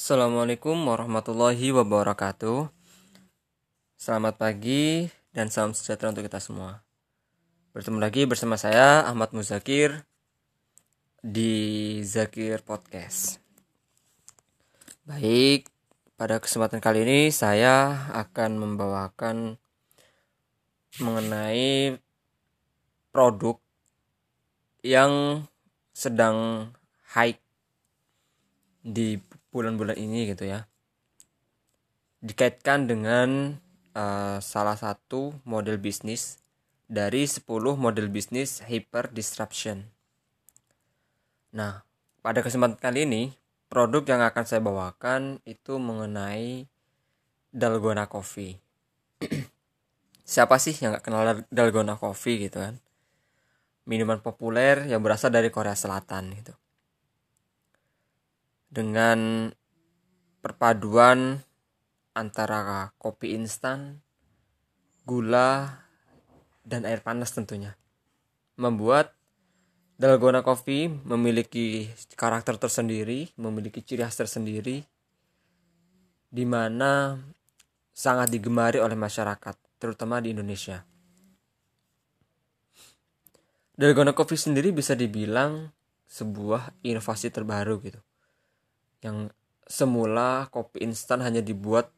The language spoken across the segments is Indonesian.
Assalamualaikum warahmatullahi wabarakatuh. Selamat pagi dan salam sejahtera untuk kita semua. Bertemu lagi bersama saya Ahmad Muzakir di Zakir Podcast. Baik, pada kesempatan kali ini saya akan membawakan mengenai produk yang sedang high di bulan-bulan ini gitu ya dikaitkan dengan uh, salah satu model bisnis dari 10 model bisnis hyper disruption. Nah, pada kesempatan kali ini produk yang akan saya bawakan itu mengenai dalgona coffee. Siapa sih yang gak kenal dalgona coffee gitu kan? Minuman populer yang berasal dari Korea Selatan gitu dengan perpaduan antara kopi instan, gula, dan air panas tentunya. Membuat Dalgona Coffee memiliki karakter tersendiri, memiliki ciri khas tersendiri, di mana sangat digemari oleh masyarakat, terutama di Indonesia. Dalgona Coffee sendiri bisa dibilang sebuah inovasi terbaru gitu yang semula kopi instan hanya dibuat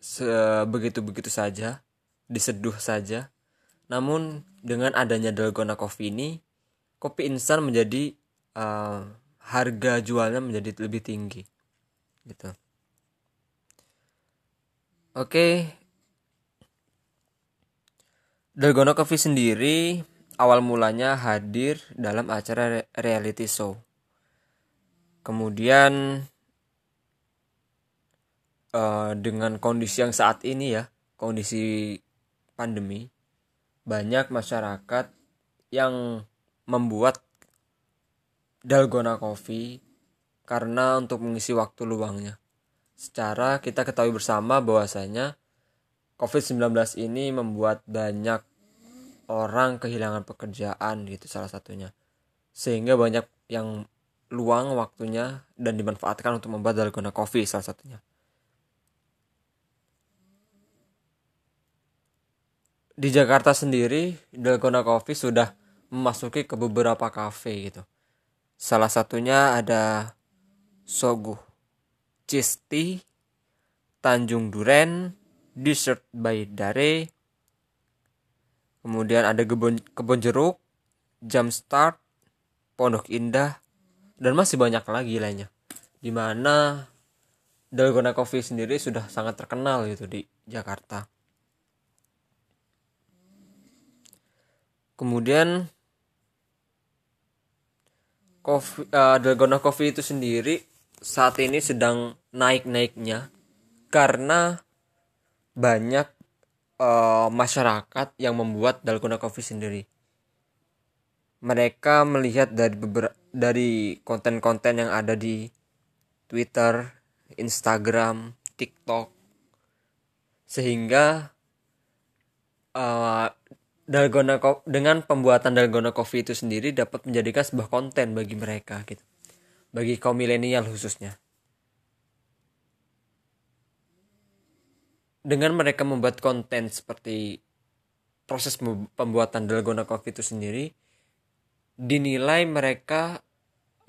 sebegitu-begitu saja, diseduh saja. Namun dengan adanya dalgona coffee ini, kopi instan menjadi uh, harga jualnya menjadi lebih tinggi. Gitu. Oke. Dalgona Coffee sendiri awal mulanya hadir dalam acara reality show kemudian uh, dengan kondisi yang saat ini ya kondisi pandemi banyak masyarakat yang membuat dalgona coffee karena untuk mengisi waktu luangnya. Secara kita ketahui bersama bahwasanya COVID-19 ini membuat banyak orang kehilangan pekerjaan gitu salah satunya. Sehingga banyak yang luang waktunya dan dimanfaatkan untuk membuat dalgona coffee salah satunya. Di Jakarta sendiri, dalgona coffee sudah memasuki ke beberapa kafe gitu. Salah satunya ada Sogu, Cheese Tea, Tanjung Duren, Dessert by Dare, kemudian ada kebun jeruk, Jam Start, Pondok Indah, dan masih banyak lagi lainnya. Di mana Dalgona Coffee sendiri sudah sangat terkenal gitu di Jakarta. Kemudian coffee, uh, Dalgona Coffee itu sendiri saat ini sedang naik-naiknya karena banyak uh, masyarakat yang membuat Dalgona Coffee sendiri mereka melihat dari beberapa dari konten-konten yang ada di Twitter, Instagram, TikTok, sehingga uh, dalgona dengan pembuatan dalgona coffee itu sendiri dapat menjadikan sebuah konten bagi mereka gitu, bagi kaum milenial khususnya. Dengan mereka membuat konten seperti proses pembuatan dalgona coffee itu sendiri, dinilai mereka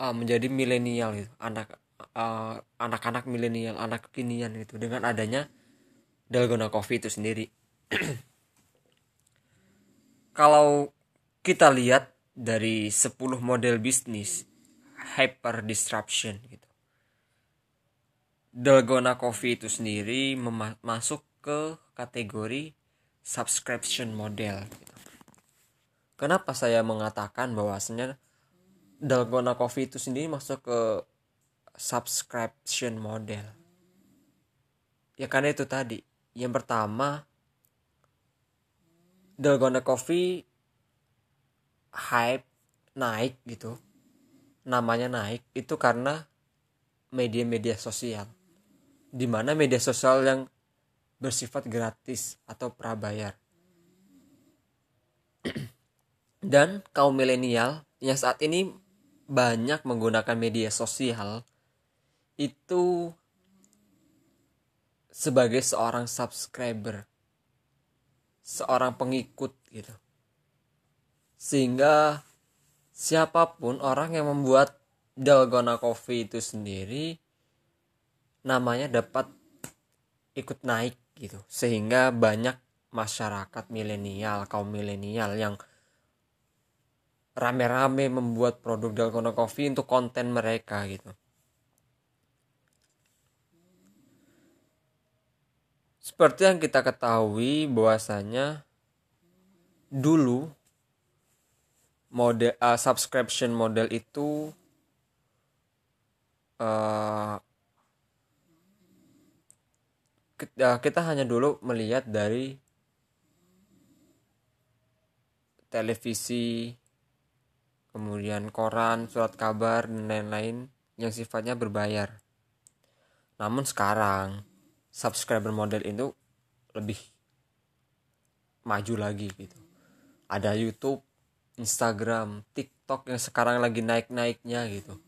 uh, menjadi milenial gitu. Anak uh, anak-anak milenial anak kekinian gitu. Dengan adanya dalgona coffee itu sendiri. Kalau kita lihat dari 10 model bisnis hyper disruption gitu. Dalgona coffee itu sendiri masuk ke kategori subscription model gitu Kenapa saya mengatakan bahwasanya Dalgona Coffee itu sendiri masuk ke subscription model? Ya karena itu tadi. Yang pertama, Dalgona Coffee hype naik gitu. Namanya naik itu karena media-media sosial. Di mana media sosial yang bersifat gratis atau prabayar dan kaum milenial yang saat ini banyak menggunakan media sosial itu sebagai seorang subscriber seorang pengikut gitu. Sehingga siapa pun orang yang membuat dalgona coffee itu sendiri namanya dapat ikut naik gitu. Sehingga banyak masyarakat milenial kaum milenial yang rame-rame membuat produk dalgona coffee untuk konten mereka gitu. Seperti yang kita ketahui bahwasanya dulu model uh, subscription model itu uh, kita, kita hanya dulu melihat dari televisi kemudian koran surat kabar dan lain-lain yang sifatnya berbayar. Namun sekarang subscriber model itu lebih maju lagi gitu. Ada YouTube Instagram TikTok yang sekarang lagi naik-naiknya gitu.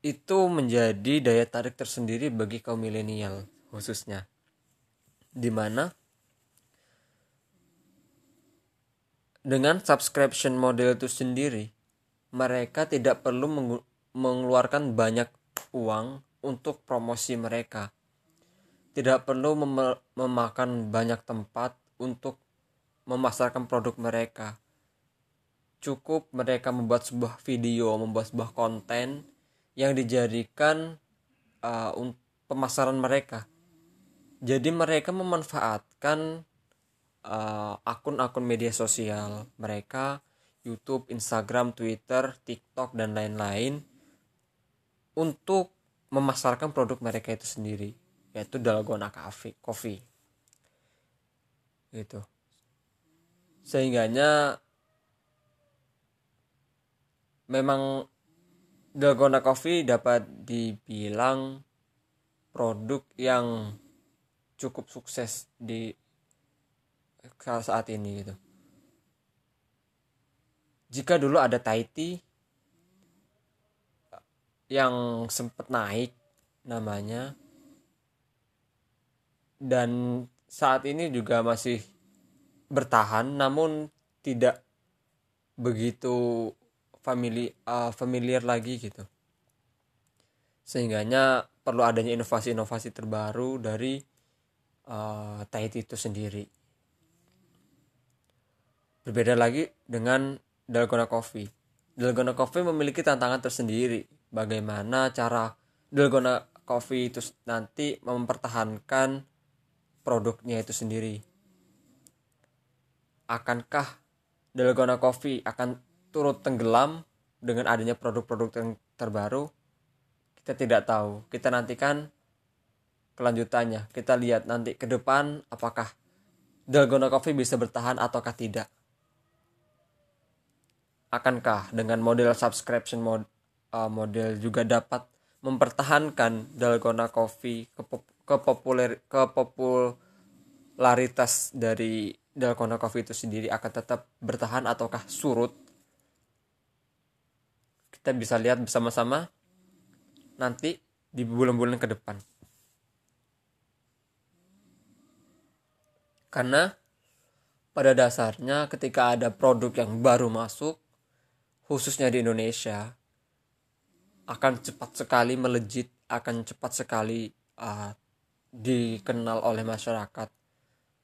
Itu menjadi daya tarik tersendiri bagi kaum milenial khususnya. Di mana dengan subscription model itu sendiri mereka tidak perlu mengeluarkan banyak uang untuk promosi mereka tidak perlu mem memakan banyak tempat untuk memasarkan produk mereka. Cukup mereka membuat sebuah video, membuat sebuah konten yang dijadikan uh, pemasaran mereka. Jadi mereka memanfaatkan uh, akun-akun media sosial mereka, YouTube, Instagram, Twitter, TikTok dan lain-lain untuk memasarkan produk mereka itu sendiri yaitu dalgona coffee coffee. Gitu. Sehingganya memang dalgona coffee dapat dibilang produk yang cukup sukses di saat ini gitu. Jika dulu ada Tahiti yang sempat naik namanya dan saat ini juga masih bertahan namun tidak begitu famili uh, familiar lagi gitu. Sehingganya perlu adanya inovasi-inovasi terbaru dari uh, Tahiti itu sendiri berbeda lagi dengan Dalgona Coffee Dalgona Coffee memiliki tantangan tersendiri bagaimana cara Dalgona Coffee itu nanti mempertahankan produknya itu sendiri. Akankah Dalgona Coffee akan turut tenggelam dengan adanya produk-produk yang terbaru? Kita tidak tahu. Kita nantikan kelanjutannya. Kita lihat nanti ke depan apakah Dalgona Coffee bisa bertahan ataukah tidak. Akankah dengan model subscription mod, uh, model juga dapat mempertahankan Dalgona Coffee ke kepopuler kepopularitas dari Dalgona Coffee itu sendiri akan tetap bertahan ataukah surut? Kita bisa lihat bersama-sama nanti di bulan-bulan ke depan. Karena pada dasarnya ketika ada produk yang baru masuk khususnya di Indonesia akan cepat sekali melejit akan cepat sekali uh, dikenal oleh masyarakat.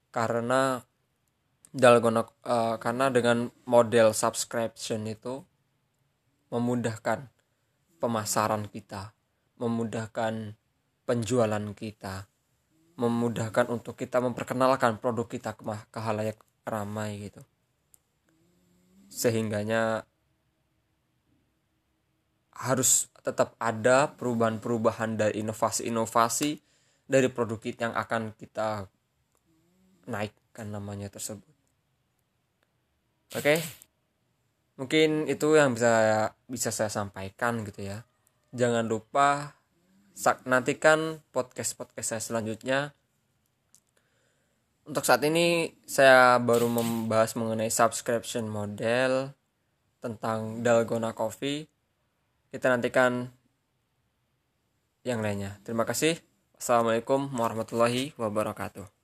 Karena dalgona uh, karena dengan model subscription itu memudahkan pemasaran kita memudahkan penjualan kita memudahkan untuk kita memperkenalkan produk kita ke, ke halayak ramai gitu. Sehingganya harus tetap ada perubahan-perubahan dari inovasi-inovasi dari produk kita yang akan kita naikkan namanya tersebut. Oke? Okay? mungkin itu yang bisa bisa saya sampaikan gitu ya. Jangan lupa nantikan podcast podcast saya selanjutnya. Untuk saat ini saya baru membahas mengenai subscription model tentang Dalgona Coffee kita nantikan yang lainnya terima kasih Assalamualaikum warahmatullahi wabarakatuh.